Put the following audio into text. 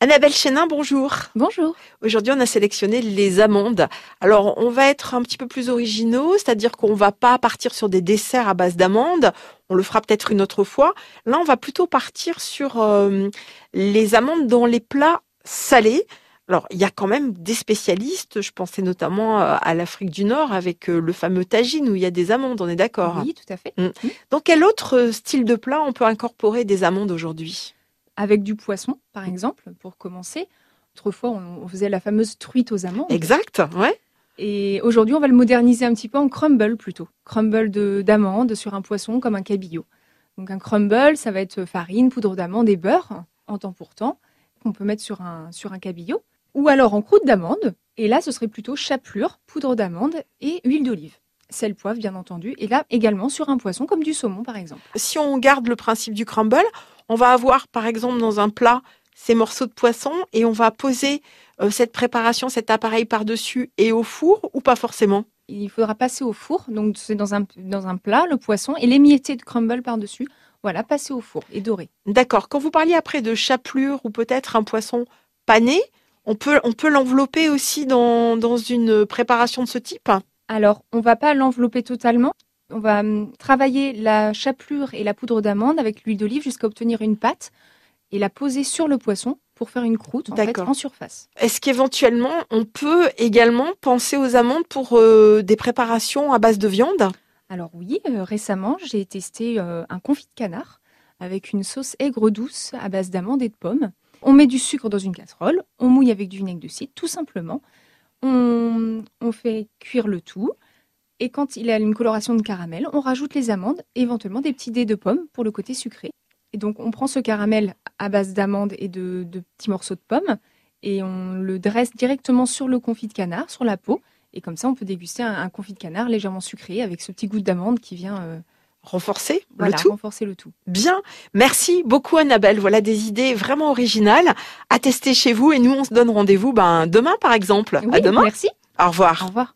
Annabelle Chenin, bonjour. Bonjour. Aujourd'hui, on a sélectionné les amandes. Alors, on va être un petit peu plus originaux, c'est-à-dire qu'on va pas partir sur des desserts à base d'amandes. On le fera peut-être une autre fois. Là, on va plutôt partir sur euh, les amandes dans les plats salés. Alors, il y a quand même des spécialistes. Je pensais notamment euh, à l'Afrique du Nord avec euh, le fameux tagine où il y a des amandes, on est d'accord Oui, tout à fait. Mm. Dans quel autre style de plat on peut incorporer des amandes aujourd'hui? Avec du poisson, par exemple, pour commencer. Autrefois, on faisait la fameuse truite aux amandes. Exact, ouais. Et aujourd'hui, on va le moderniser un petit peu en crumble plutôt. Crumble d'amandes sur un poisson comme un cabillaud. Donc un crumble, ça va être farine, poudre d'amande et beurre en temps pour temps qu'on peut mettre sur un, sur un cabillaud. Ou alors en croûte d'amande. Et là, ce serait plutôt chapelure, poudre d'amande et huile d'olive. Sel, poivre, bien entendu. Et là, également sur un poisson comme du saumon, par exemple. Si on garde le principe du crumble, on va avoir, par exemple, dans un plat, ces morceaux de poisson et on va poser euh, cette préparation, cet appareil par-dessus et au four ou pas forcément? Il faudra passer au four, donc c'est dans un, dans un plat, le poisson et l'émietté de crumble par-dessus. Voilà, passer au four et doré. D'accord. Quand vous parliez après de chapelure ou peut-être un poisson pané, on peut, on peut l'envelopper aussi dans, dans une préparation de ce type? Alors, on va pas l'envelopper totalement. On va hum, travailler la chapelure et la poudre d'amande avec l'huile d'olive jusqu'à obtenir une pâte et la poser sur le poisson pour faire une croûte en, fait, en surface. Est-ce qu'éventuellement on peut également penser aux amandes pour euh, des préparations à base de viande? Alors oui, euh, récemment j'ai testé euh, un confit de canard avec une sauce aigre douce à base d'amandes et de pommes. On met du sucre dans une casserole, on mouille avec du vinaigre de cidre tout simplement. On, on fait cuire le tout. Et quand il a une coloration de caramel, on rajoute les amandes et éventuellement des petits dés de pommes pour le côté sucré. Et donc on prend ce caramel à base d'amandes et de, petits morceaux de pommes et on le dresse directement sur le confit de canard, sur la peau. Et comme ça, on peut déguster un, confit de canard légèrement sucré avec ce petit goût d'amande qui vient euh, renforcer le tout. renforcer le tout. Bien, merci beaucoup Annabelle. Voilà des idées vraiment originales à tester chez vous et nous on se donne rendez-vous ben demain par exemple. à demain. Merci. Au revoir. Au revoir.